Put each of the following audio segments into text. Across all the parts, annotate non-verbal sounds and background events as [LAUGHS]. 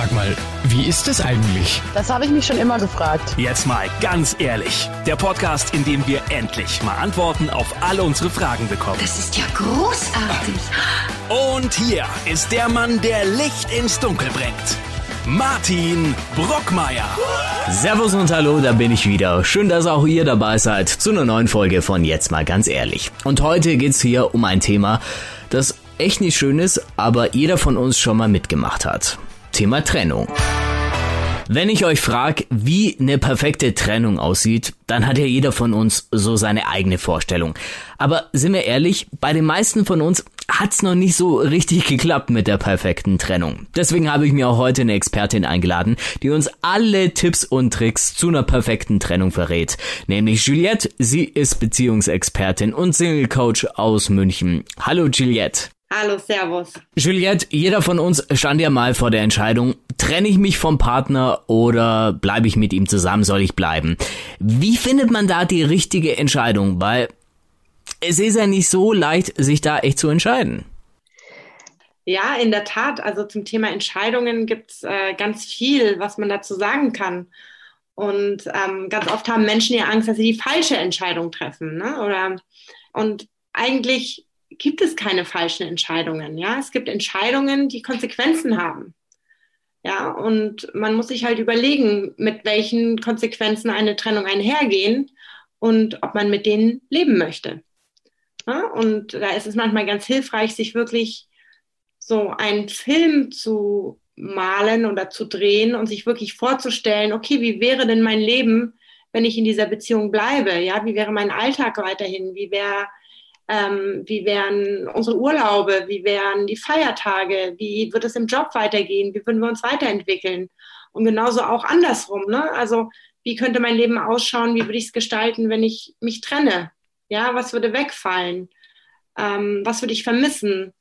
Sag mal, wie ist es eigentlich? Das habe ich mich schon immer gefragt. Jetzt mal ganz ehrlich. Der Podcast, in dem wir endlich mal Antworten auf alle unsere Fragen bekommen. Das ist ja großartig. Und hier ist der Mann, der Licht ins Dunkel bringt. Martin Brockmeier. Servus und hallo, da bin ich wieder. Schön, dass auch ihr dabei seid zu einer neuen Folge von Jetzt mal ganz ehrlich. Und heute geht's hier um ein Thema, das echt nicht schön ist, aber jeder von uns schon mal mitgemacht hat. Thema Trennung. Wenn ich euch frage, wie eine perfekte Trennung aussieht, dann hat ja jeder von uns so seine eigene Vorstellung. Aber sind wir ehrlich, bei den meisten von uns hat's noch nicht so richtig geklappt mit der perfekten Trennung. Deswegen habe ich mir auch heute eine Expertin eingeladen, die uns alle Tipps und Tricks zu einer perfekten Trennung verrät. Nämlich Juliette. Sie ist Beziehungsexpertin und Single Coach aus München. Hallo Juliette. Hallo, Servus. Juliette, jeder von uns stand ja mal vor der Entscheidung, trenne ich mich vom Partner oder bleibe ich mit ihm zusammen, soll ich bleiben? Wie findet man da die richtige Entscheidung? Weil es ist ja nicht so leicht, sich da echt zu entscheiden. Ja, in der Tat. Also zum Thema Entscheidungen gibt's äh, ganz viel, was man dazu sagen kann. Und ähm, ganz oft haben Menschen ja Angst, dass sie die falsche Entscheidung treffen. Ne? Oder und eigentlich gibt es keine falschen Entscheidungen. Ja, es gibt Entscheidungen, die Konsequenzen haben. Ja, und man muss sich halt überlegen, mit welchen Konsequenzen eine Trennung einhergehen und ob man mit denen leben möchte. Ja, und da ist es manchmal ganz hilfreich, sich wirklich so einen Film zu malen oder zu drehen und sich wirklich vorzustellen, okay, wie wäre denn mein Leben, wenn ich in dieser Beziehung bleibe? Ja, wie wäre mein Alltag weiterhin? Wie wäre ähm, wie wären unsere Urlaube? Wie wären die Feiertage? Wie wird es im Job weitergehen? Wie würden wir uns weiterentwickeln? Und genauso auch andersrum. Ne? Also wie könnte mein Leben ausschauen? Wie würde ich es gestalten, wenn ich mich trenne? Ja, was würde wegfallen? Ähm, was würde ich vermissen?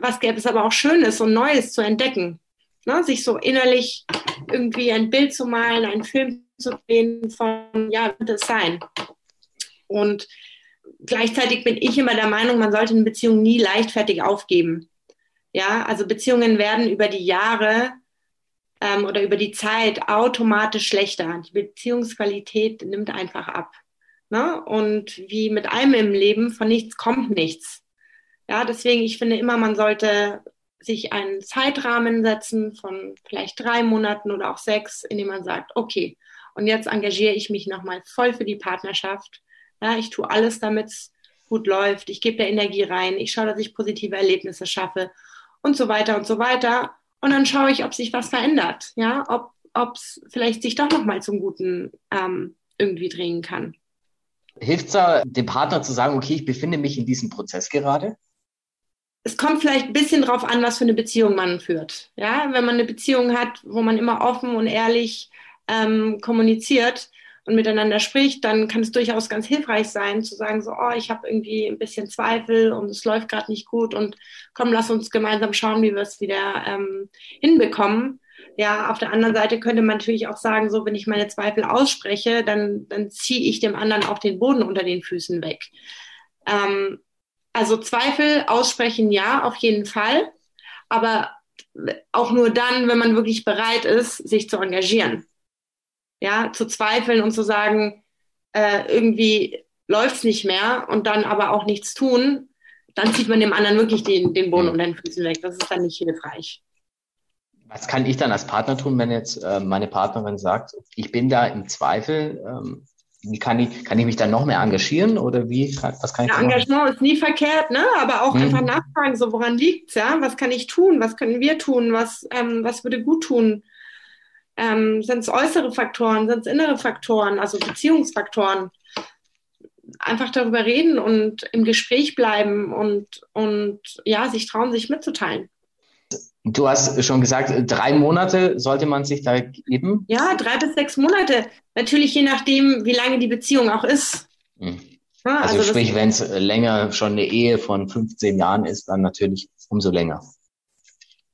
Was gäbe es aber auch Schönes und Neues zu entdecken? Ne? Sich so innerlich irgendwie ein Bild zu malen, einen Film zu sehen von, ja, wird es sein? Und gleichzeitig bin ich immer der Meinung, man sollte eine Beziehung nie leichtfertig aufgeben. Ja, also Beziehungen werden über die Jahre ähm, oder über die Zeit automatisch schlechter. Die Beziehungsqualität nimmt einfach ab. Ne? Und wie mit allem im Leben, von nichts kommt nichts. Ja, deswegen, ich finde immer, man sollte sich einen Zeitrahmen setzen von vielleicht drei Monaten oder auch sechs, in dem man sagt, okay, und jetzt engagiere ich mich nochmal voll für die Partnerschaft ja, ich tue alles, damit es gut läuft. Ich gebe da Energie rein. Ich schaue, dass ich positive Erlebnisse schaffe und so weiter und so weiter. Und dann schaue ich, ob sich was verändert. Ja, ob es vielleicht sich doch nochmal zum Guten ähm, irgendwie drehen kann. Hilft es da, dem Partner zu sagen, okay, ich befinde mich in diesem Prozess gerade? Es kommt vielleicht ein bisschen drauf an, was für eine Beziehung man führt. Ja, wenn man eine Beziehung hat, wo man immer offen und ehrlich ähm, kommuniziert, und miteinander spricht, dann kann es durchaus ganz hilfreich sein, zu sagen, so, oh, ich habe irgendwie ein bisschen Zweifel und es läuft gerade nicht gut und komm, lass uns gemeinsam schauen, wie wir es wieder ähm, hinbekommen. Ja, auf der anderen Seite könnte man natürlich auch sagen, so, wenn ich meine Zweifel ausspreche, dann, dann ziehe ich dem anderen auch den Boden unter den Füßen weg. Ähm, also Zweifel aussprechen, ja, auf jeden Fall, aber auch nur dann, wenn man wirklich bereit ist, sich zu engagieren ja, zu zweifeln und zu sagen, äh, irgendwie läuft es nicht mehr und dann aber auch nichts tun, dann zieht man dem anderen wirklich den, den Boden unter den Füßen weg. Das ist dann nicht hilfreich. Was kann ich dann als Partner tun, wenn jetzt äh, meine Partnerin sagt, ich bin da im Zweifel, ähm, wie kann ich, kann ich mich dann noch mehr engagieren oder wie, was kann ich ja, Engagement ist nie verkehrt, ne? aber auch mhm. einfach nachfragen, so woran liegt's, ja? Was kann ich tun? Was können wir tun? Was, ähm, was würde gut tun? Ähm, sind es äußere Faktoren, sind es innere Faktoren, also Beziehungsfaktoren? Einfach darüber reden und im Gespräch bleiben und, und ja, sich trauen, sich mitzuteilen. Du hast schon gesagt, drei Monate sollte man sich da geben? Ja, drei bis sechs Monate. Natürlich je nachdem, wie lange die Beziehung auch ist. Hm. Ja, also, also sprich, wenn es länger schon eine Ehe von 15 Jahren ist, dann natürlich umso länger.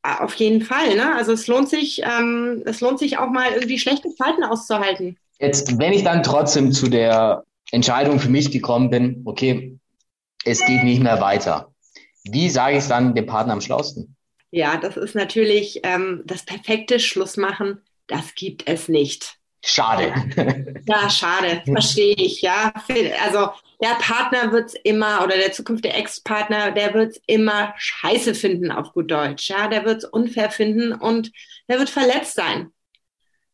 Auf jeden Fall, ne? Also es lohnt sich, ähm, es lohnt sich auch mal irgendwie schlechte Zeiten auszuhalten. Jetzt, wenn ich dann trotzdem zu der Entscheidung für mich gekommen bin, okay, es geht nicht mehr weiter. Wie sage ich es dann dem Partner am schlausten? Ja, das ist natürlich ähm, das perfekte Schlussmachen. Das gibt es nicht. Schade. Ja, schade. [LAUGHS] Verstehe ich. Ja, also der Partner wird es immer oder der zukünftige Ex-Partner, der wird es immer scheiße finden auf gut Deutsch. Ja, der wird es unfair finden und der wird verletzt sein.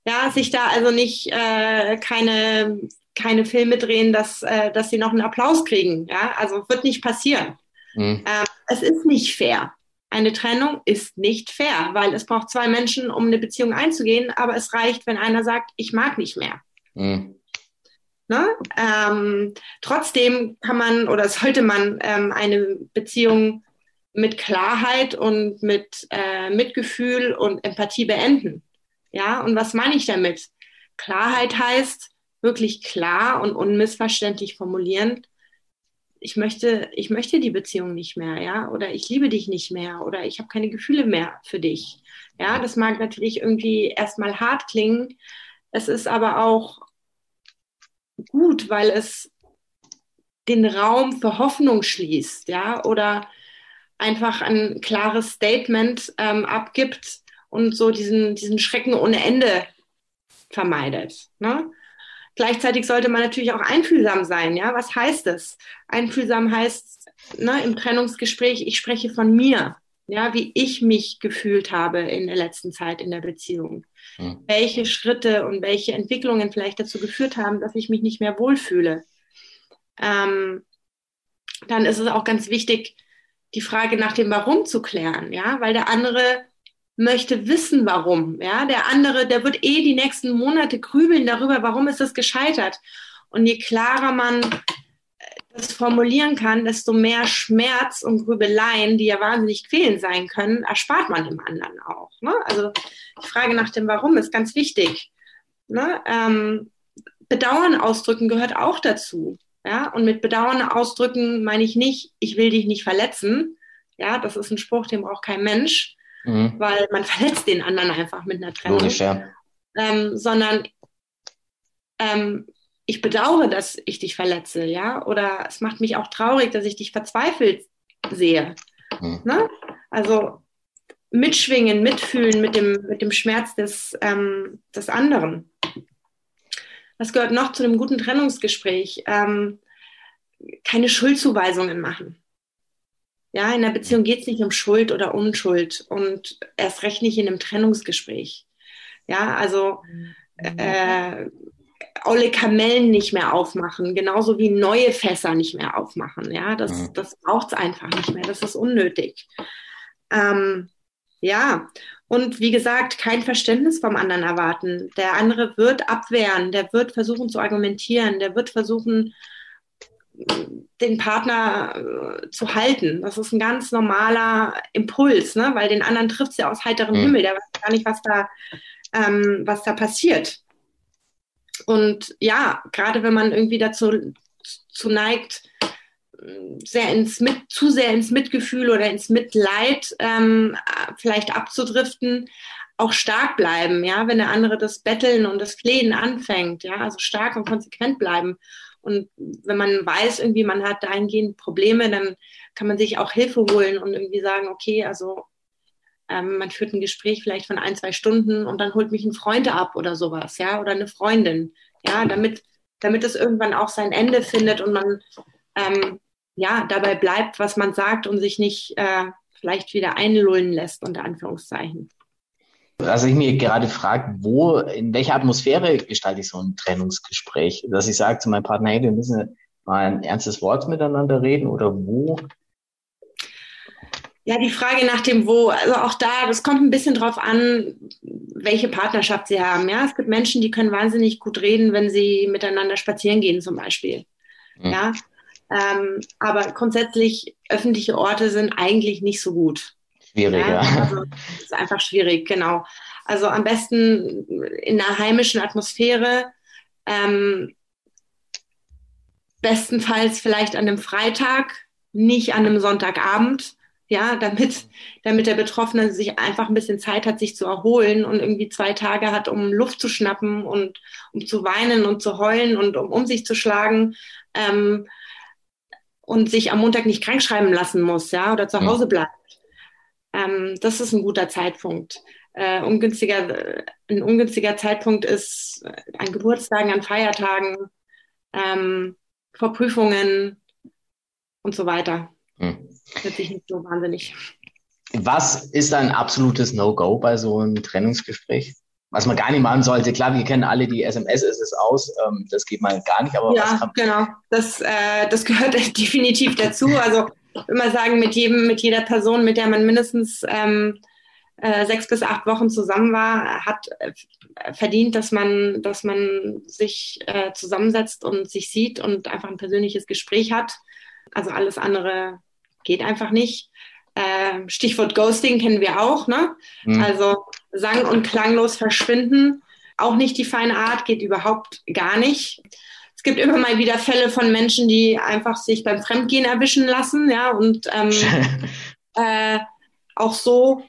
Ja, sich da also nicht äh, keine keine Filme drehen, dass, äh, dass sie noch einen Applaus kriegen. Ja, also wird nicht passieren. Mhm. Äh, es ist nicht fair. Eine Trennung ist nicht fair, weil es braucht zwei Menschen, um eine Beziehung einzugehen, aber es reicht, wenn einer sagt, ich mag nicht mehr. Mhm. Ne? Ähm, trotzdem kann man oder sollte man ähm, eine Beziehung mit Klarheit und mit äh, Mitgefühl und Empathie beenden. Ja, und was meine ich damit? Klarheit heißt wirklich klar und unmissverständlich formulieren, ich möchte, ich möchte die Beziehung nicht mehr, ja, oder ich liebe dich nicht mehr, oder ich habe keine Gefühle mehr für dich. Ja, das mag natürlich irgendwie erstmal hart klingen. Es ist aber auch gut, weil es den Raum für Hoffnung schließt, ja, oder einfach ein klares Statement ähm, abgibt und so diesen, diesen Schrecken ohne Ende vermeidet. Ne? Gleichzeitig sollte man natürlich auch einfühlsam sein. Ja, was heißt das? Einfühlsam heißt ne, im Trennungsgespräch, ich spreche von mir, ja, wie ich mich gefühlt habe in der letzten Zeit in der Beziehung. Mhm. Welche Schritte und welche Entwicklungen vielleicht dazu geführt haben, dass ich mich nicht mehr wohlfühle. Ähm, dann ist es auch ganz wichtig, die Frage nach dem Warum zu klären, ja, weil der andere möchte wissen, warum. Ja, der andere, der wird eh die nächsten Monate grübeln darüber, warum ist das gescheitert. Und je klarer man das formulieren kann, desto mehr Schmerz und Grübeleien, die ja wahnsinnig quälend sein können, erspart man dem anderen auch. Ne? Also die Frage nach dem Warum ist ganz wichtig. Ne? Ähm, Bedauern ausdrücken gehört auch dazu. Ja? Und mit Bedauern ausdrücken meine ich nicht, ich will dich nicht verletzen. Ja, das ist ein Spruch, den braucht kein Mensch mhm. weil man verletzt den anderen einfach mit einer Trennung. Logisch, ja. Ähm, sondern ähm, ich bedauere, dass ich dich verletze, ja, oder es macht mich auch traurig, dass ich dich verzweifelt sehe. Mhm. Ne? Also mitschwingen, mitfühlen mit dem, mit dem Schmerz des, ähm, des anderen. Das gehört noch zu einem guten Trennungsgespräch. Ähm, keine Schuldzuweisungen machen. Ja, in der Beziehung geht es nicht um Schuld oder Unschuld und erst recht nicht in einem Trennungsgespräch. Ja, also äh, olle Kamellen nicht mehr aufmachen, genauso wie neue Fässer nicht mehr aufmachen. Ja, das, das braucht es einfach nicht mehr. Das ist unnötig. Ähm, ja, und wie gesagt, kein Verständnis vom anderen erwarten. Der andere wird abwehren, der wird versuchen zu argumentieren, der wird versuchen, den Partner äh, zu halten. Das ist ein ganz normaler Impuls, ne? weil den anderen trifft es ja aus heiterem mhm. Himmel. Der weiß gar nicht, was da, ähm, was da passiert. Und ja, gerade wenn man irgendwie dazu zu neigt, sehr ins Mit, zu sehr ins Mitgefühl oder ins Mitleid ähm, vielleicht abzudriften, auch stark bleiben, ja, wenn der andere das Betteln und das Flehen anfängt, ja, also stark und konsequent bleiben. Und wenn man weiß, irgendwie, man hat dahingehend Probleme, dann kann man sich auch Hilfe holen und irgendwie sagen, okay, also ähm, man führt ein Gespräch vielleicht von ein, zwei Stunden und dann holt mich ein Freund ab oder sowas, ja, oder eine Freundin, ja, damit, damit es irgendwann auch sein Ende findet und man ähm, ja dabei bleibt, was man sagt und sich nicht äh, vielleicht wieder einlullen lässt, unter Anführungszeichen. Also ich mir gerade frage, wo, in welcher Atmosphäre gestalte ich so ein Trennungsgespräch? Dass ich sage zu meinem Partner, hey, wir müssen mal ein ernstes Wort miteinander reden oder wo? Ja, die Frage nach dem Wo, also auch da, das kommt ein bisschen drauf an, welche Partnerschaft sie haben. Ja, es gibt Menschen, die können wahnsinnig gut reden, wenn sie miteinander spazieren gehen, zum Beispiel. Mhm. Ja, ähm, aber grundsätzlich öffentliche Orte sind eigentlich nicht so gut. Schwierig, ja. Also, ist einfach schwierig, genau. Also am besten in einer heimischen Atmosphäre. Ähm, bestenfalls vielleicht an einem Freitag, nicht an einem Sonntagabend, ja, damit, damit der Betroffene sich einfach ein bisschen Zeit hat, sich zu erholen und irgendwie zwei Tage hat, um Luft zu schnappen und um zu weinen und zu heulen und um, um sich zu schlagen ähm, und sich am Montag nicht krank schreiben lassen muss, ja, oder zu Hause bleibt. Ähm, das ist ein guter Zeitpunkt. Äh, ungünstiger, ein ungünstiger Zeitpunkt ist an Geburtstagen, an Feiertagen, ähm, vor Prüfungen und so weiter. Hm. Hört sich nicht so wahnsinnig. Was ist ein absolutes No-Go bei so einem Trennungsgespräch? Was man gar nicht machen sollte. Klar, wir kennen alle die SMS, ist es aus. Ähm, das geht mal gar nicht. Aber ja, genau. Das, äh, das gehört [LAUGHS] definitiv dazu. Also ich würde mal sagen, mit jedem, mit jeder Person, mit der man mindestens ähm, äh, sechs bis acht Wochen zusammen war, hat äh, verdient, dass man, dass man sich äh, zusammensetzt und sich sieht und einfach ein persönliches Gespräch hat. Also alles andere geht einfach nicht. Äh, Stichwort Ghosting kennen wir auch, ne? Mhm. Also sang- und klanglos verschwinden. Auch nicht die feine Art, geht überhaupt gar nicht. Es gibt immer mal wieder Fälle von Menschen, die einfach sich beim Fremdgehen erwischen lassen, ja, und ähm, [LAUGHS] äh, auch so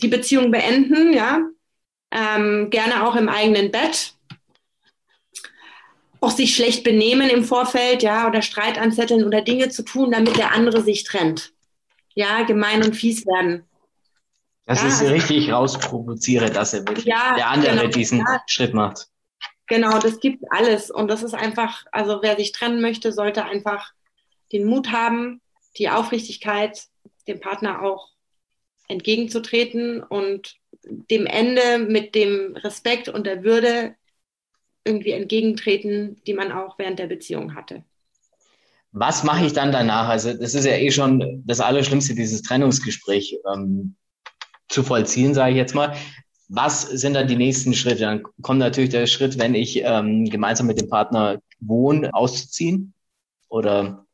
die Beziehung beenden, ja. Ähm, gerne auch im eigenen Bett. Auch sich schlecht benehmen im Vorfeld, ja, oder Streit anzetteln oder Dinge zu tun, damit der andere sich trennt ja, gemein und fies werden. Das ja, ist also, richtig rausprovoziere, dass er wirklich ja, der andere genau, diesen ja. Schritt macht. Genau, das gibt alles. Und das ist einfach, also wer sich trennen möchte, sollte einfach den Mut haben, die Aufrichtigkeit, dem Partner auch entgegenzutreten und dem Ende mit dem Respekt und der Würde irgendwie entgegentreten, die man auch während der Beziehung hatte was mache ich dann danach? Also das ist ja eh schon das Allerschlimmste, dieses Trennungsgespräch ähm, zu vollziehen, sage ich jetzt mal. Was sind dann die nächsten Schritte? Dann kommt natürlich der Schritt, wenn ich ähm, gemeinsam mit dem Partner wohne, auszuziehen? Oder?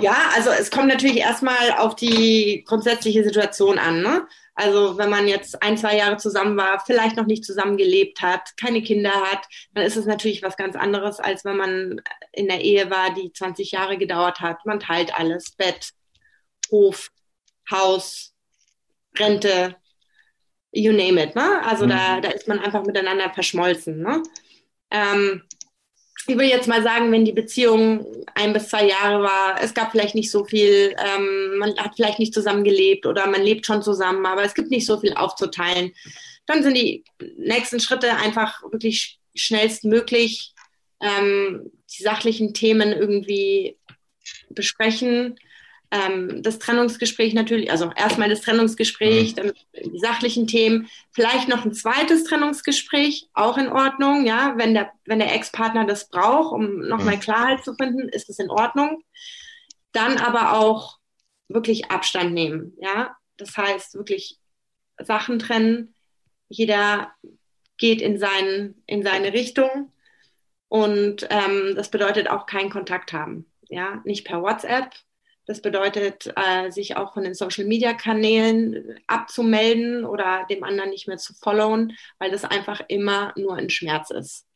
Ja, also es kommt natürlich erstmal auf die grundsätzliche Situation an. Ne? Also wenn man jetzt ein, zwei Jahre zusammen war, vielleicht noch nicht zusammen gelebt hat, keine Kinder hat, dann ist es natürlich was ganz anderes, als wenn man in der Ehe war, die 20 Jahre gedauert hat. Man teilt alles, Bett, Hof, Haus, Rente, you name it. Ne? Also mhm. da, da ist man einfach miteinander verschmolzen. Ne? Ähm, ich will jetzt mal sagen, wenn die Beziehung ein bis zwei Jahre war, es gab vielleicht nicht so viel, ähm, man hat vielleicht nicht zusammen gelebt oder man lebt schon zusammen, aber es gibt nicht so viel aufzuteilen, dann sind die nächsten Schritte einfach wirklich schnellstmöglich ähm, die sachlichen Themen irgendwie besprechen ähm, das Trennungsgespräch natürlich, also erstmal das Trennungsgespräch, mhm. dann die sachlichen Themen, vielleicht noch ein zweites Trennungsgespräch, auch in Ordnung, ja, wenn der, wenn der Ex-Partner das braucht, um nochmal mhm. Klarheit zu finden, ist es in Ordnung. Dann aber auch wirklich Abstand nehmen, ja, das heißt wirklich Sachen trennen, jeder geht in, seinen, in seine Richtung und ähm, das bedeutet auch keinen Kontakt haben, ja, nicht per WhatsApp, das bedeutet, äh, sich auch von den Social-Media-Kanälen abzumelden oder dem anderen nicht mehr zu followen, weil das einfach immer nur ein Schmerz ist.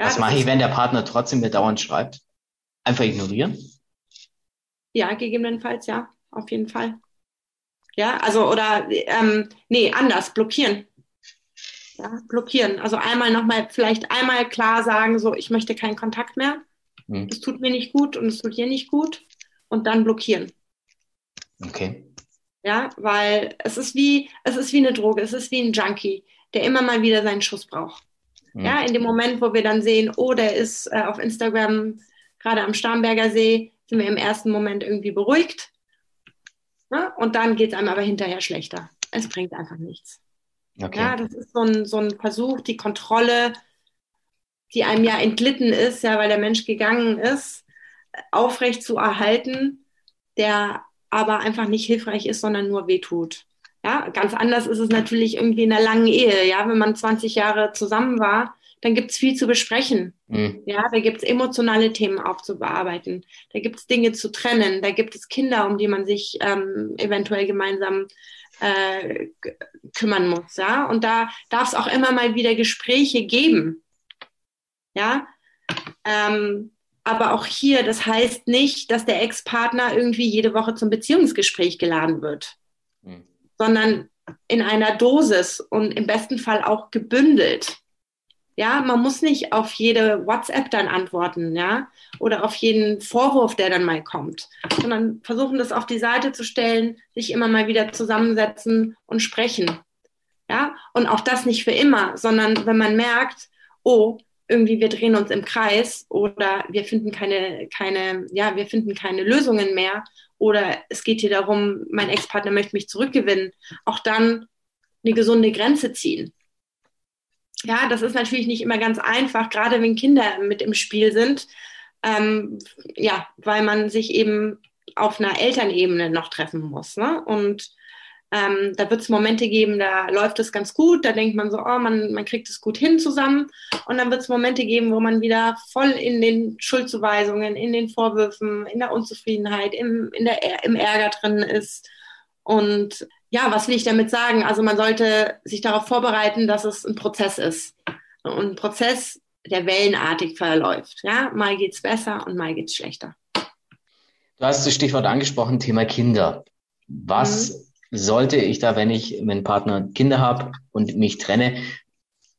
Ja, Was mache ich, wenn der Partner trotzdem mir dauernd schreibt? Einfach ignorieren? Ja, gegebenenfalls, ja, auf jeden Fall. Ja, also oder ähm, nee, anders, blockieren. Ja, blockieren. Also einmal nochmal, vielleicht einmal klar sagen, so, ich möchte keinen Kontakt mehr. Hm. Es tut mir nicht gut und es tut dir nicht gut und dann blockieren. Okay. Ja, weil es ist wie, es ist wie eine Droge, es ist wie ein Junkie, der immer mal wieder seinen Schuss braucht. Mhm. Ja, in dem Moment, wo wir dann sehen, oh, der ist äh, auf Instagram gerade am Starnberger See, sind wir im ersten Moment irgendwie beruhigt. Ja, und dann geht es einem aber hinterher schlechter. Es bringt einfach nichts. Okay. Ja, das ist so ein, so ein Versuch, die Kontrolle, die einem ja entglitten ist, ja, weil der Mensch gegangen ist, aufrecht zu erhalten, der aber einfach nicht hilfreich ist, sondern nur wehtut. Ja, ganz anders ist es natürlich irgendwie in einer langen Ehe. Ja, wenn man 20 Jahre zusammen war, dann gibt es viel zu besprechen. Mhm. Ja, da gibt es emotionale Themen aufzubearbeiten. Da gibt es Dinge zu trennen. Da gibt es Kinder, um die man sich ähm, eventuell gemeinsam äh, kümmern muss. Ja, und da darf es auch immer mal wieder Gespräche geben. Ja, ähm, aber auch hier, das heißt nicht, dass der Ex-Partner irgendwie jede Woche zum Beziehungsgespräch geladen wird, mhm. sondern in einer Dosis und im besten Fall auch gebündelt. Ja, man muss nicht auf jede WhatsApp dann antworten, ja, oder auf jeden Vorwurf, der dann mal kommt, sondern versuchen das auf die Seite zu stellen, sich immer mal wieder zusammensetzen und sprechen. Ja, und auch das nicht für immer, sondern wenn man merkt, oh, irgendwie wir drehen uns im Kreis oder wir finden keine, keine, ja, wir finden keine Lösungen mehr oder es geht hier darum, mein Ex-Partner möchte mich zurückgewinnen, auch dann eine gesunde Grenze ziehen. Ja, das ist natürlich nicht immer ganz einfach, gerade wenn Kinder mit im Spiel sind, ähm, ja, weil man sich eben auf einer Elternebene noch treffen muss. Ne? Und ähm, da wird es Momente geben, da läuft es ganz gut, da denkt man so, oh, man, man kriegt es gut hin zusammen. Und dann wird es Momente geben, wo man wieder voll in den Schuldzuweisungen, in den Vorwürfen, in der Unzufriedenheit, im, in der, im Ärger drin ist. Und ja, was will ich damit sagen? Also man sollte sich darauf vorbereiten, dass es ein Prozess ist. Und ein Prozess, der wellenartig verläuft. Ja, mal geht's besser und mal geht's schlechter. Du hast das Stichwort angesprochen, Thema Kinder. Was mhm sollte ich da, wenn ich mit einem Partner Kinder habe und mich trenne,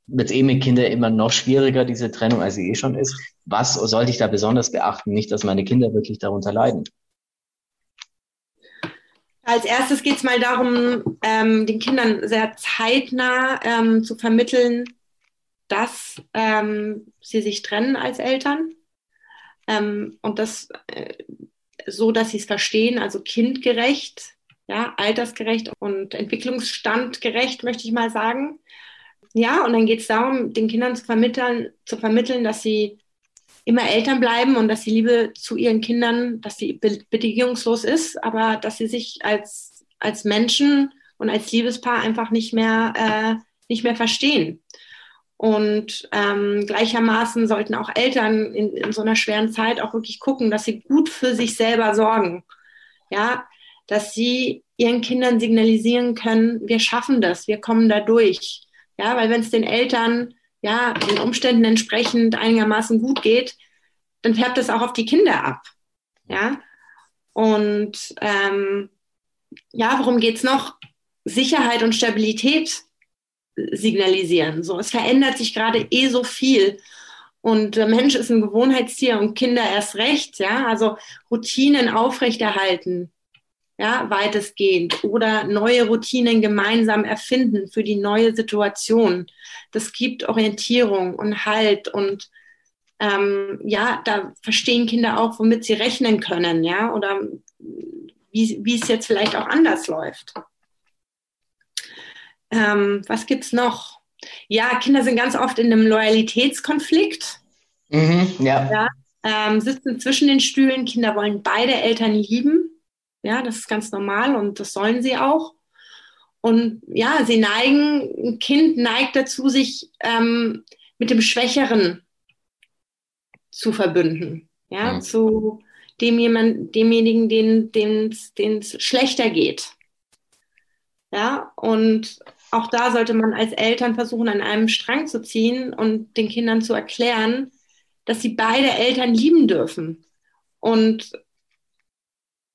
wird es eh mit Kindern immer noch schwieriger, diese Trennung, als sie eh schon ist. Was sollte ich da besonders beachten? Nicht, dass meine Kinder wirklich darunter leiden. Als erstes geht es mal darum, ähm, den Kindern sehr zeitnah ähm, zu vermitteln, dass ähm, sie sich trennen als Eltern. Ähm, und das äh, so, dass sie es verstehen, also kindgerecht ja, altersgerecht und entwicklungsstandgerecht, möchte ich mal sagen. Ja, und dann geht es darum, den Kindern zu vermitteln, zu vermitteln, dass sie immer Eltern bleiben und dass die Liebe zu ihren Kindern, dass sie bedingungslos ist, aber dass sie sich als, als Menschen und als Liebespaar einfach nicht mehr, äh, nicht mehr verstehen. Und ähm, gleichermaßen sollten auch Eltern in, in so einer schweren Zeit auch wirklich gucken, dass sie gut für sich selber sorgen. Ja, dass sie ihren Kindern signalisieren können, wir schaffen das, wir kommen da durch. Ja, weil wenn es den Eltern ja den Umständen entsprechend einigermaßen gut geht, dann färbt es auch auf die Kinder ab. Ja, und ähm, ja, worum geht es noch? Sicherheit und Stabilität signalisieren. So, es verändert sich gerade eh so viel. Und der Mensch ist ein Gewohnheitstier und Kinder erst recht, ja. Also Routinen aufrechterhalten, ja, weitestgehend oder neue Routinen gemeinsam erfinden für die neue Situation. Das gibt Orientierung und Halt und ähm, ja, da verstehen Kinder auch, womit sie rechnen können, ja, oder wie, wie es jetzt vielleicht auch anders läuft. Ähm, was gibt's noch? Ja, Kinder sind ganz oft in einem Loyalitätskonflikt. Mhm, ja. ja ähm, sitzen zwischen den Stühlen. Kinder wollen beide Eltern lieben. Ja, das ist ganz normal und das sollen sie auch. Und ja, sie neigen, ein Kind neigt dazu, sich ähm, mit dem Schwächeren zu verbünden. Ja, mhm. zu dem jemand, demjenigen, den es schlechter geht. Ja, und auch da sollte man als Eltern versuchen, an einem Strang zu ziehen und den Kindern zu erklären, dass sie beide Eltern lieben dürfen. Und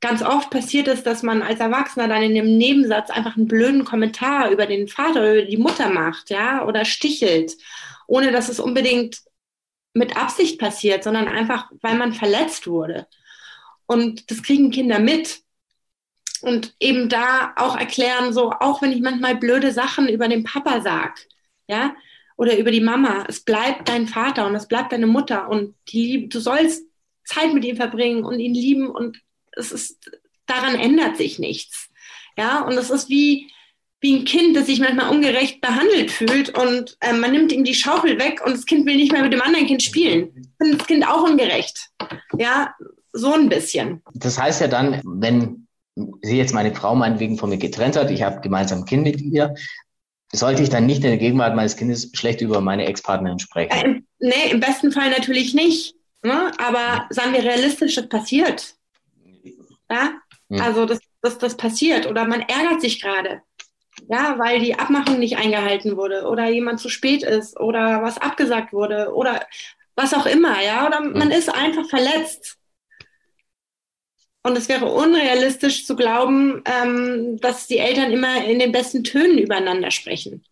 ganz oft passiert es, dass man als Erwachsener dann in dem Nebensatz einfach einen blöden Kommentar über den Vater oder über die Mutter macht, ja, oder stichelt, ohne dass es unbedingt mit Absicht passiert, sondern einfach, weil man verletzt wurde. Und das kriegen Kinder mit. Und eben da auch erklären, so, auch wenn ich manchmal blöde Sachen über den Papa sag, ja, oder über die Mama, es bleibt dein Vater und es bleibt deine Mutter und die, du sollst Zeit mit ihm verbringen und ihn lieben und es ist, daran ändert sich nichts. Ja, und es ist wie, wie ein Kind, das sich manchmal ungerecht behandelt fühlt und äh, man nimmt ihm die Schaufel weg und das Kind will nicht mehr mit dem anderen Kind spielen. Ich finde das Kind auch ungerecht. Ja, so ein bisschen. Das heißt ja dann, wenn sie jetzt meine Frau meinetwegen von mir getrennt hat, ich habe gemeinsam ein Kind mit ihr, sollte ich dann nicht in der Gegenwart meines Kindes schlecht über meine Ex-Partnerin sprechen? Äh, im, nee, im besten Fall natürlich nicht. Ne? Aber sagen wir realistisch, das passiert. Ja? Mhm. Also das, das, das passiert oder man ärgert sich gerade. Ja, weil die Abmachung nicht eingehalten wurde oder jemand zu spät ist oder was abgesagt wurde oder was auch immer, ja, oder mhm. man ist einfach verletzt. Und es wäre unrealistisch zu glauben, ähm, dass die Eltern immer in den besten Tönen übereinander sprechen.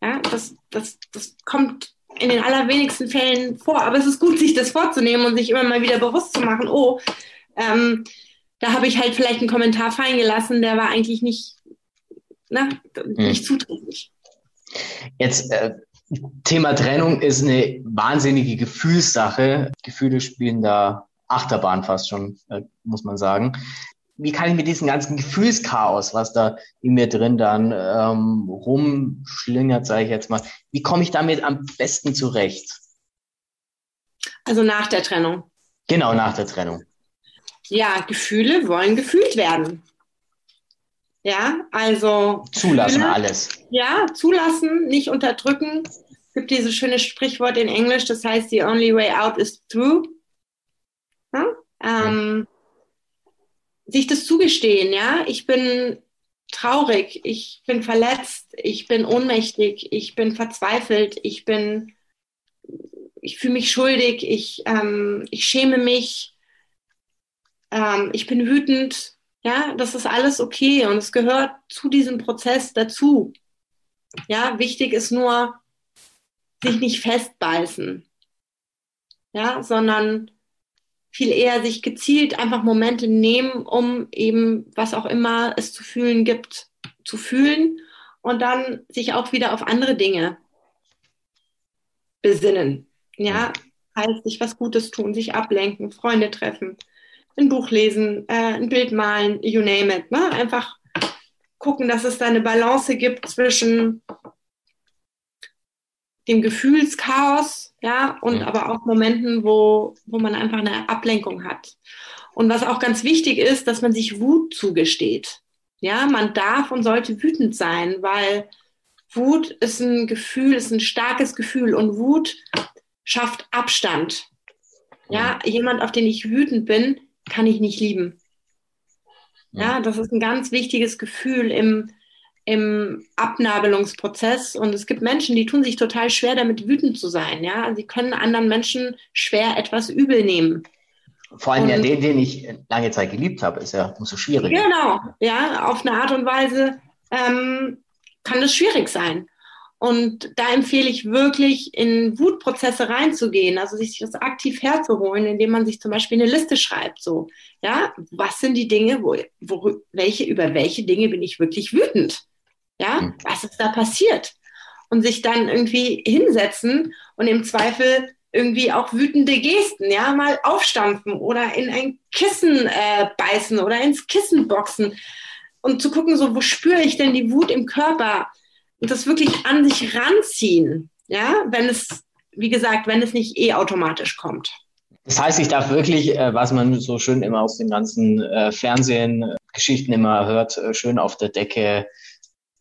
Ja, das, das, das kommt in den allerwenigsten Fällen vor. Aber es ist gut, sich das vorzunehmen und sich immer mal wieder bewusst zu machen, oh, ähm, da habe ich halt vielleicht einen Kommentar fallen gelassen, der war eigentlich nicht, na, hm. nicht zuträglich. Jetzt äh, Thema Trennung ist eine wahnsinnige Gefühlssache. Gefühle spielen da Achterbahn fast schon, äh, muss man sagen. Wie kann ich mit diesem ganzen Gefühlschaos, was da in mir drin dann ähm, rumschlingert, sage ich jetzt mal, wie komme ich damit am besten zurecht? Also nach der Trennung. Genau, nach der Trennung. Ja, Gefühle wollen gefühlt werden. Ja, also. Zulassen Gefühle, alles. Ja, zulassen, nicht unterdrücken. Es gibt dieses schöne Sprichwort in Englisch, das heißt, the only way out is through. Ja? Ähm, sich das zugestehen, ja, ich bin traurig, ich bin verletzt, ich bin ohnmächtig, ich bin verzweifelt, ich bin, ich fühle mich schuldig, ich, ähm, ich schäme mich, ähm, ich bin wütend, ja, das ist alles okay und es gehört zu diesem Prozess dazu. Ja, wichtig ist nur, sich nicht festbeißen, ja, sondern viel eher sich gezielt einfach Momente nehmen, um eben was auch immer es zu fühlen gibt, zu fühlen und dann sich auch wieder auf andere Dinge besinnen. Ja, heißt sich was Gutes tun, sich ablenken, Freunde treffen, ein Buch lesen, äh, ein Bild malen, you name it. Ne? Einfach gucken, dass es da eine Balance gibt zwischen dem Gefühlschaos, ja, und ja. aber auch Momenten, wo, wo man einfach eine Ablenkung hat. Und was auch ganz wichtig ist, dass man sich Wut zugesteht. Ja, man darf und sollte wütend sein, weil Wut ist ein Gefühl, ist ein starkes Gefühl und Wut schafft Abstand. Ja, jemand, auf den ich wütend bin, kann ich nicht lieben. Ja, das ist ein ganz wichtiges Gefühl im, im Abnabelungsprozess. Und es gibt Menschen, die tun sich total schwer, damit wütend zu sein. Ja, sie können anderen Menschen schwer etwas übel nehmen. Vor allem und, ja den, den ich lange Zeit geliebt habe, ist ja umso schwieriger. Genau, ja, auf eine Art und Weise ähm, kann es schwierig sein. Und da empfehle ich wirklich, in Wutprozesse reinzugehen, also sich das aktiv herzuholen, indem man sich zum Beispiel eine Liste schreibt. So, ja, was sind die Dinge, wo, wo, welche, über welche Dinge bin ich wirklich wütend? Ja, mhm. was ist da passiert? Und sich dann irgendwie hinsetzen und im Zweifel irgendwie auch wütende Gesten, ja, mal aufstampfen oder in ein Kissen äh, beißen oder ins Kissen boxen und zu gucken, so, wo spüre ich denn die Wut im Körper? Und das wirklich an sich ranziehen, ja, wenn es, wie gesagt, wenn es nicht eh automatisch kommt. Das heißt, ich darf wirklich, äh, was man so schön immer aus den ganzen äh, Fernsehen, äh, Geschichten immer hört, schön auf der Decke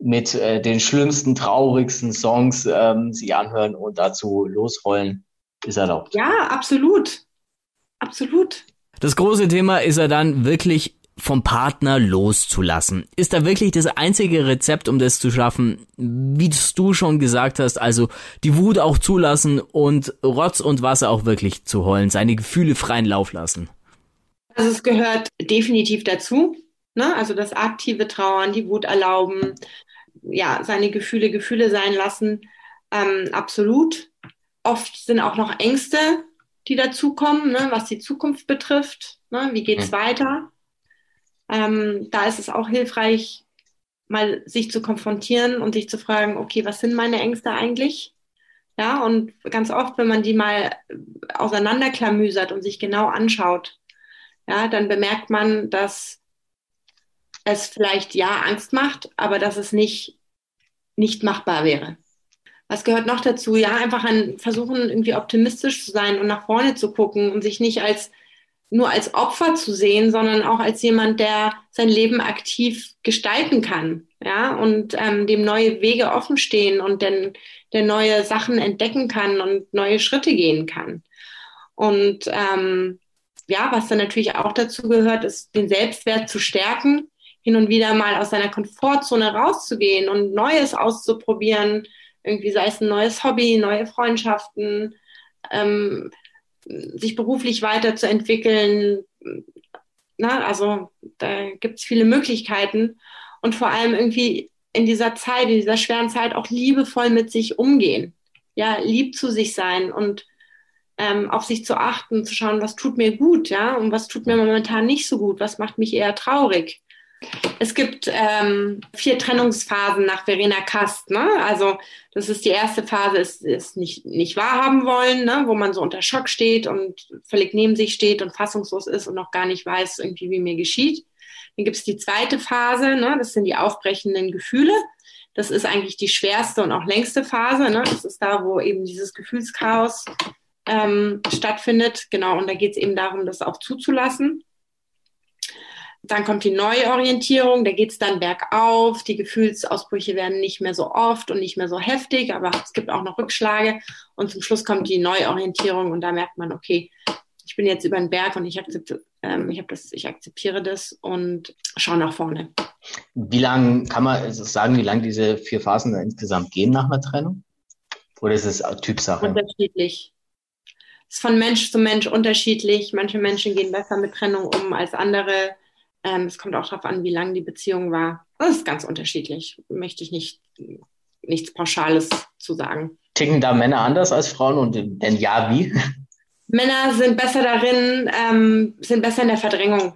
mit den schlimmsten, traurigsten Songs ähm, sie anhören und dazu losrollen, ist erlaubt. Ja, absolut. Absolut. Das große Thema ist ja dann wirklich vom Partner loszulassen. Ist da wirklich das einzige Rezept, um das zu schaffen, wie du schon gesagt hast, also die Wut auch zulassen und Rotz und Wasser auch wirklich zu heulen, seine Gefühle freien Lauf lassen? Also es gehört definitiv dazu. Ne? Also das aktive Trauern, die Wut erlauben, ja, seine Gefühle Gefühle sein lassen. Ähm, absolut. Oft sind auch noch Ängste, die dazukommen, ne? was die Zukunft betrifft. Ne? Wie geht's mhm. weiter? Ähm, da ist es auch hilfreich, mal sich zu konfrontieren und sich zu fragen, okay, was sind meine Ängste eigentlich? Ja, und ganz oft, wenn man die mal auseinanderklamüsert und sich genau anschaut, ja, dann bemerkt man, dass es vielleicht ja Angst macht, aber dass es nicht, nicht machbar wäre. Was gehört noch dazu? Ja, einfach ein versuchen, irgendwie optimistisch zu sein und nach vorne zu gucken und sich nicht als nur als Opfer zu sehen, sondern auch als jemand, der sein Leben aktiv gestalten kann, ja, und ähm, dem neue Wege offen stehen und den, der neue Sachen entdecken kann und neue Schritte gehen kann. Und ähm, ja, was dann natürlich auch dazu gehört, ist den Selbstwert zu stärken, hin und wieder mal aus seiner Komfortzone rauszugehen und Neues auszuprobieren, irgendwie sei es ein neues Hobby, neue Freundschaften, ähm, sich beruflich weiterzuentwickeln. Na, also da gibt es viele Möglichkeiten und vor allem irgendwie in dieser Zeit, in dieser schweren Zeit auch liebevoll mit sich umgehen. ja, lieb zu sich sein und ähm, auf sich zu achten, zu schauen, was tut mir gut, ja, und was tut mir momentan nicht so gut, was macht mich eher traurig. Es gibt ähm, vier Trennungsphasen nach Verena Kast. Ne? Also das ist die erste Phase, ist, ist nicht, nicht wahrhaben wollen, ne? wo man so unter Schock steht und völlig neben sich steht und fassungslos ist und noch gar nicht weiß, irgendwie, wie mir geschieht. Dann gibt es die zweite Phase, ne? das sind die aufbrechenden Gefühle. Das ist eigentlich die schwerste und auch längste Phase. Ne? Das ist da, wo eben dieses Gefühlschaos ähm, stattfindet. Genau, und da geht es eben darum, das auch zuzulassen. Dann kommt die Neuorientierung, da geht es dann bergauf. Die Gefühlsausbrüche werden nicht mehr so oft und nicht mehr so heftig, aber es gibt auch noch Rückschläge. Und zum Schluss kommt die Neuorientierung und da merkt man, okay, ich bin jetzt über den Berg und ich, akzeptiere, ähm, ich, das, ich akzeptiere das und schaue nach vorne. Wie lange kann man sagen, wie lange diese vier Phasen insgesamt gehen nach einer Trennung? Oder ist es Typsache? Unterschiedlich. Es ist von Mensch zu Mensch unterschiedlich. Manche Menschen gehen besser mit Trennung um als andere. Ähm, es kommt auch darauf an, wie lang die Beziehung war. Das ist ganz unterschiedlich. Möchte ich nicht nichts Pauschales zu sagen. Ticken da Männer anders als Frauen und wenn ja, wie? Männer sind besser darin, ähm, sind besser in der Verdrängung.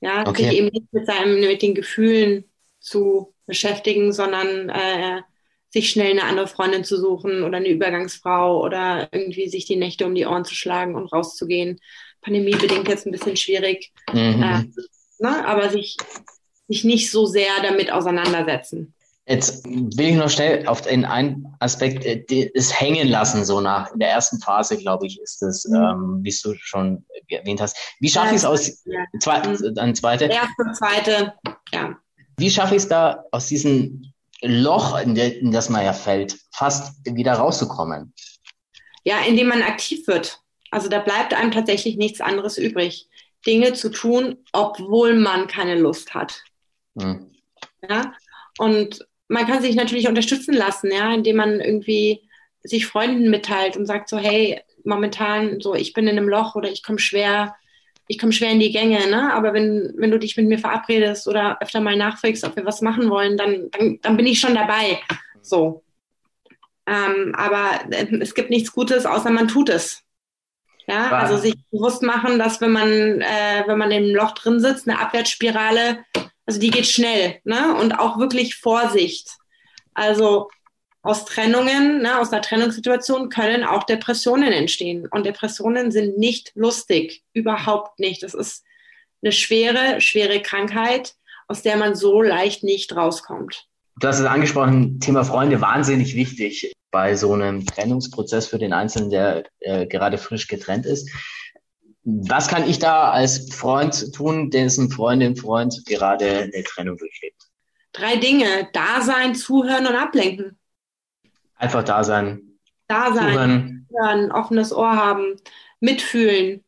Ja, okay. sich eben nicht mit, seinem, mit den Gefühlen zu beschäftigen, sondern äh, sich schnell eine andere Freundin zu suchen oder eine Übergangsfrau oder irgendwie sich die Nächte um die Ohren zu schlagen und rauszugehen. Pandemie bedingt jetzt ein bisschen schwierig, mhm. äh, ne? aber sich, sich nicht so sehr damit auseinandersetzen. Jetzt will ich noch schnell auf den einen Aspekt, äh, das Hängen lassen, so nach in der ersten Phase, glaube ich, ist das, mhm. ähm, wie du schon erwähnt hast. Wie schaffe ich es aus, ja. zwei, mhm. dann zweite? Erste, zweite, ja. Wie schaffe ich es da aus diesem Loch, in, der, in das man ja fällt, fast wieder rauszukommen? Ja, indem man aktiv wird. Also da bleibt einem tatsächlich nichts anderes übrig. Dinge zu tun, obwohl man keine Lust hat. Mhm. Ja, und man kann sich natürlich unterstützen lassen, ja, indem man irgendwie sich Freunden mitteilt und sagt so, hey, momentan so, ich bin in einem Loch oder ich komme schwer, ich komme schwer in die Gänge, ne? Aber wenn, wenn du dich mit mir verabredest oder öfter mal nachfragst, ob wir was machen wollen, dann, dann, dann bin ich schon dabei. So. Ähm, aber äh, es gibt nichts Gutes, außer man tut es. Ja, also sich bewusst machen, dass wenn man, äh, wenn man im Loch drin sitzt, eine Abwärtsspirale also die geht schnell, ne? Und auch wirklich Vorsicht. Also aus Trennungen, ne, aus einer Trennungssituation können auch Depressionen entstehen. Und Depressionen sind nicht lustig, überhaupt nicht. Das ist eine schwere, schwere Krankheit, aus der man so leicht nicht rauskommt. Du hast es angesprochen, Thema Freunde, wahnsinnig wichtig bei so einem Trennungsprozess für den Einzelnen, der äh, gerade frisch getrennt ist. Was kann ich da als Freund tun, dessen Freundin, Freund gerade eine Trennung durchlebt? Drei Dinge. Da sein, zuhören und ablenken. Einfach da sein. Da sein. Zuhören. Hören, offenes Ohr haben. Mitfühlen.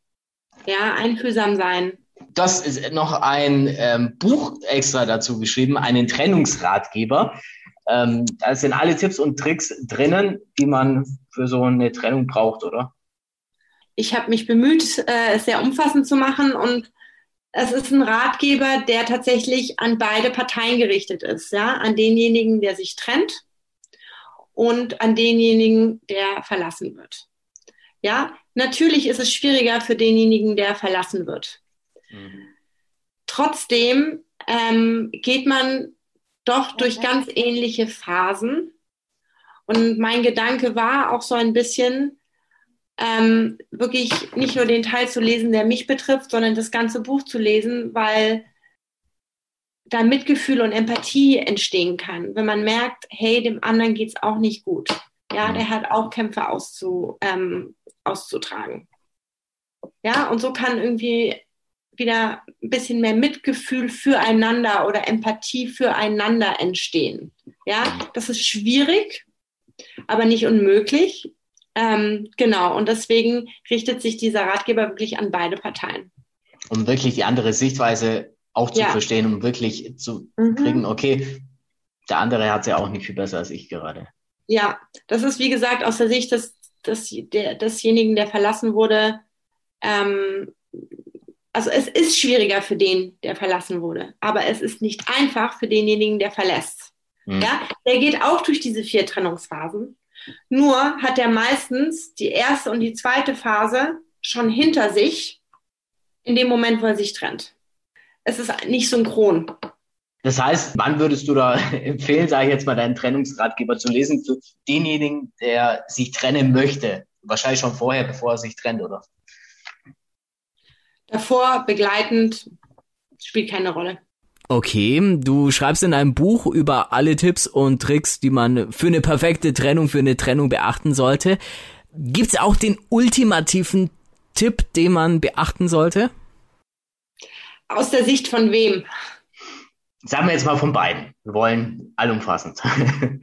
Ja, einfühlsam sein. Das ist noch ein ähm, Buch extra dazu geschrieben, einen Trennungsratgeber. Ähm, da sind alle Tipps und Tricks drinnen, die man für so eine Trennung braucht, oder? ich habe mich bemüht, äh, es sehr umfassend zu machen und es ist ein Ratgeber, der tatsächlich an beide Parteien gerichtet ist, ja, an denjenigen, der sich trennt und an denjenigen, der verlassen wird. Ja, natürlich ist es schwieriger für denjenigen, der verlassen wird. Mhm. Trotzdem ähm, geht man doch durch ganz ähnliche Phasen. Und mein Gedanke war auch so ein bisschen, ähm, wirklich nicht nur den Teil zu lesen, der mich betrifft, sondern das ganze Buch zu lesen, weil da Mitgefühl und Empathie entstehen kann, wenn man merkt, hey, dem anderen geht es auch nicht gut. Ja, der hat auch Kämpfe auszu, ähm, auszutragen. Ja, und so kann irgendwie wieder ein bisschen mehr Mitgefühl füreinander oder Empathie füreinander entstehen. Ja, das ist schwierig, aber nicht unmöglich. Ähm, genau, und deswegen richtet sich dieser Ratgeber wirklich an beide Parteien. Um wirklich die andere Sichtweise auch zu ja. verstehen, um wirklich zu mhm. kriegen, okay, der andere hat es ja auch nicht viel besser als ich gerade. Ja, das ist wie gesagt aus der Sicht des, des, der, desjenigen, der verlassen wurde. Ähm, also es ist schwieriger für den, der verlassen wurde, aber es ist nicht einfach für denjenigen, der verlässt. Mhm. Ja, der geht auch durch diese vier Trennungsphasen Nur hat er meistens die erste und die zweite Phase schon hinter sich, in dem Moment, wo er sich trennt. Es ist nicht synchron. Das heißt, wann würdest du da [LAUGHS] empfehlen, sage ich jetzt mal, deinen Trennungsratgeber zu lesen für denjenigen, der sich trennen möchte? Wahrscheinlich schon vorher, bevor er sich trennt, oder? Davor begleitend spielt keine Rolle. Okay, du schreibst in einem Buch über alle Tipps und Tricks, die man für eine perfekte Trennung, für eine Trennung beachten sollte. Gibt's auch den ultimativen Tipp, den man beachten sollte? Aus der Sicht von wem? Sagen wir jetzt mal von beiden. Wir wollen allumfassend. [LAUGHS]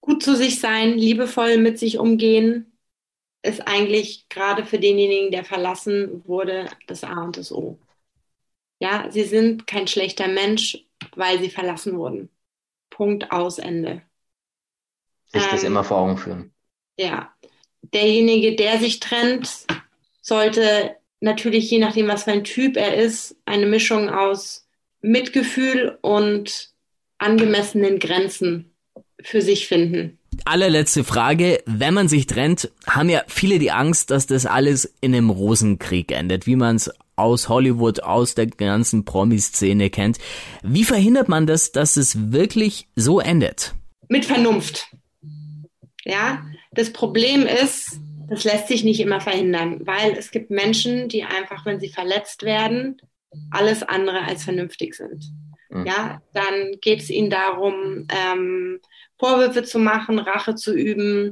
Gut zu sich sein, liebevoll mit sich umgehen, ist eigentlich gerade für denjenigen, der verlassen wurde, das A und das O. Ja, sie sind kein schlechter Mensch, weil sie verlassen wurden. Punkt aus Ende. Sich das ähm, immer vor Augen führen. Ja. Derjenige, der sich trennt, sollte natürlich, je nachdem, was für ein Typ er ist, eine Mischung aus Mitgefühl und angemessenen Grenzen für sich finden. Allerletzte Frage. Wenn man sich trennt, haben ja viele die Angst, dass das alles in einem Rosenkrieg endet, wie man es aus Hollywood, aus der ganzen Promi-Szene kennt. Wie verhindert man das, dass es wirklich so endet? Mit Vernunft. Ja, das Problem ist, das lässt sich nicht immer verhindern, weil es gibt Menschen, die einfach, wenn sie verletzt werden, alles andere als vernünftig sind. Mhm. Ja, dann geht es ihnen darum, ähm, Vorwürfe zu machen, Rache zu üben,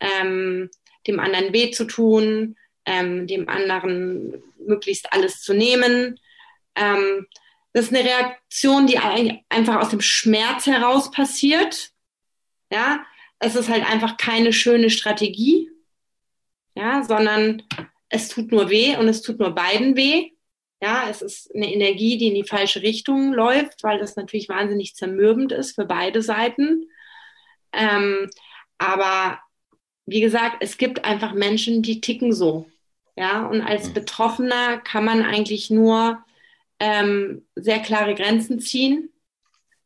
ähm, dem anderen weh zu tun, ähm, dem anderen möglichst alles zu nehmen. Ähm, das ist eine Reaktion, die einfach aus dem Schmerz heraus passiert. Ja, es ist halt einfach keine schöne Strategie, ja, sondern es tut nur weh und es tut nur beiden weh. Ja, es ist eine Energie, die in die falsche Richtung läuft, weil das natürlich wahnsinnig zermürbend ist für beide Seiten. Ähm, aber wie gesagt, es gibt einfach Menschen, die ticken so. Ja, und als mhm. Betroffener kann man eigentlich nur ähm, sehr klare Grenzen ziehen,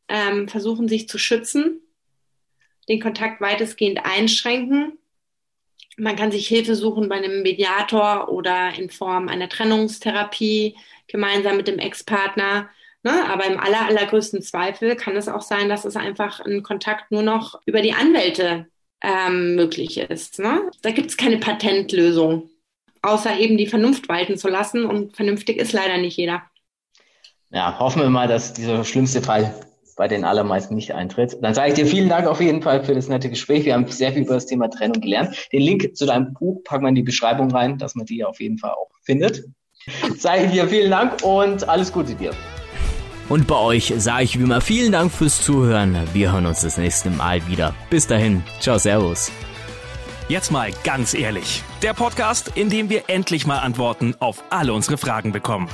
ähm, versuchen sich zu schützen, den Kontakt weitestgehend einschränken. Man kann sich Hilfe suchen bei einem Mediator oder in Form einer Trennungstherapie gemeinsam mit dem Ex-Partner. Ne? Aber im aller, allergrößten Zweifel kann es auch sein, dass es einfach ein Kontakt nur noch über die Anwälte ähm, möglich ist. Ne? Da gibt es keine Patentlösung außer eben die Vernunft walten zu lassen. Und vernünftig ist leider nicht jeder. Ja, hoffen wir mal, dass dieser schlimmste Fall bei den allermeisten nicht eintritt. Dann sage ich dir vielen Dank auf jeden Fall für das nette Gespräch. Wir haben sehr viel über das Thema Trennung gelernt. Den Link zu deinem Buch packen wir in die Beschreibung rein, dass man die auf jeden Fall auch findet. Sage ich dir vielen Dank und alles Gute dir. Und bei euch sage ich wie immer vielen Dank fürs Zuhören. Wir hören uns das nächste Mal wieder. Bis dahin. Ciao, Servus. Jetzt mal ganz ehrlich. Der Podcast, in dem wir endlich mal Antworten auf alle unsere Fragen bekommen.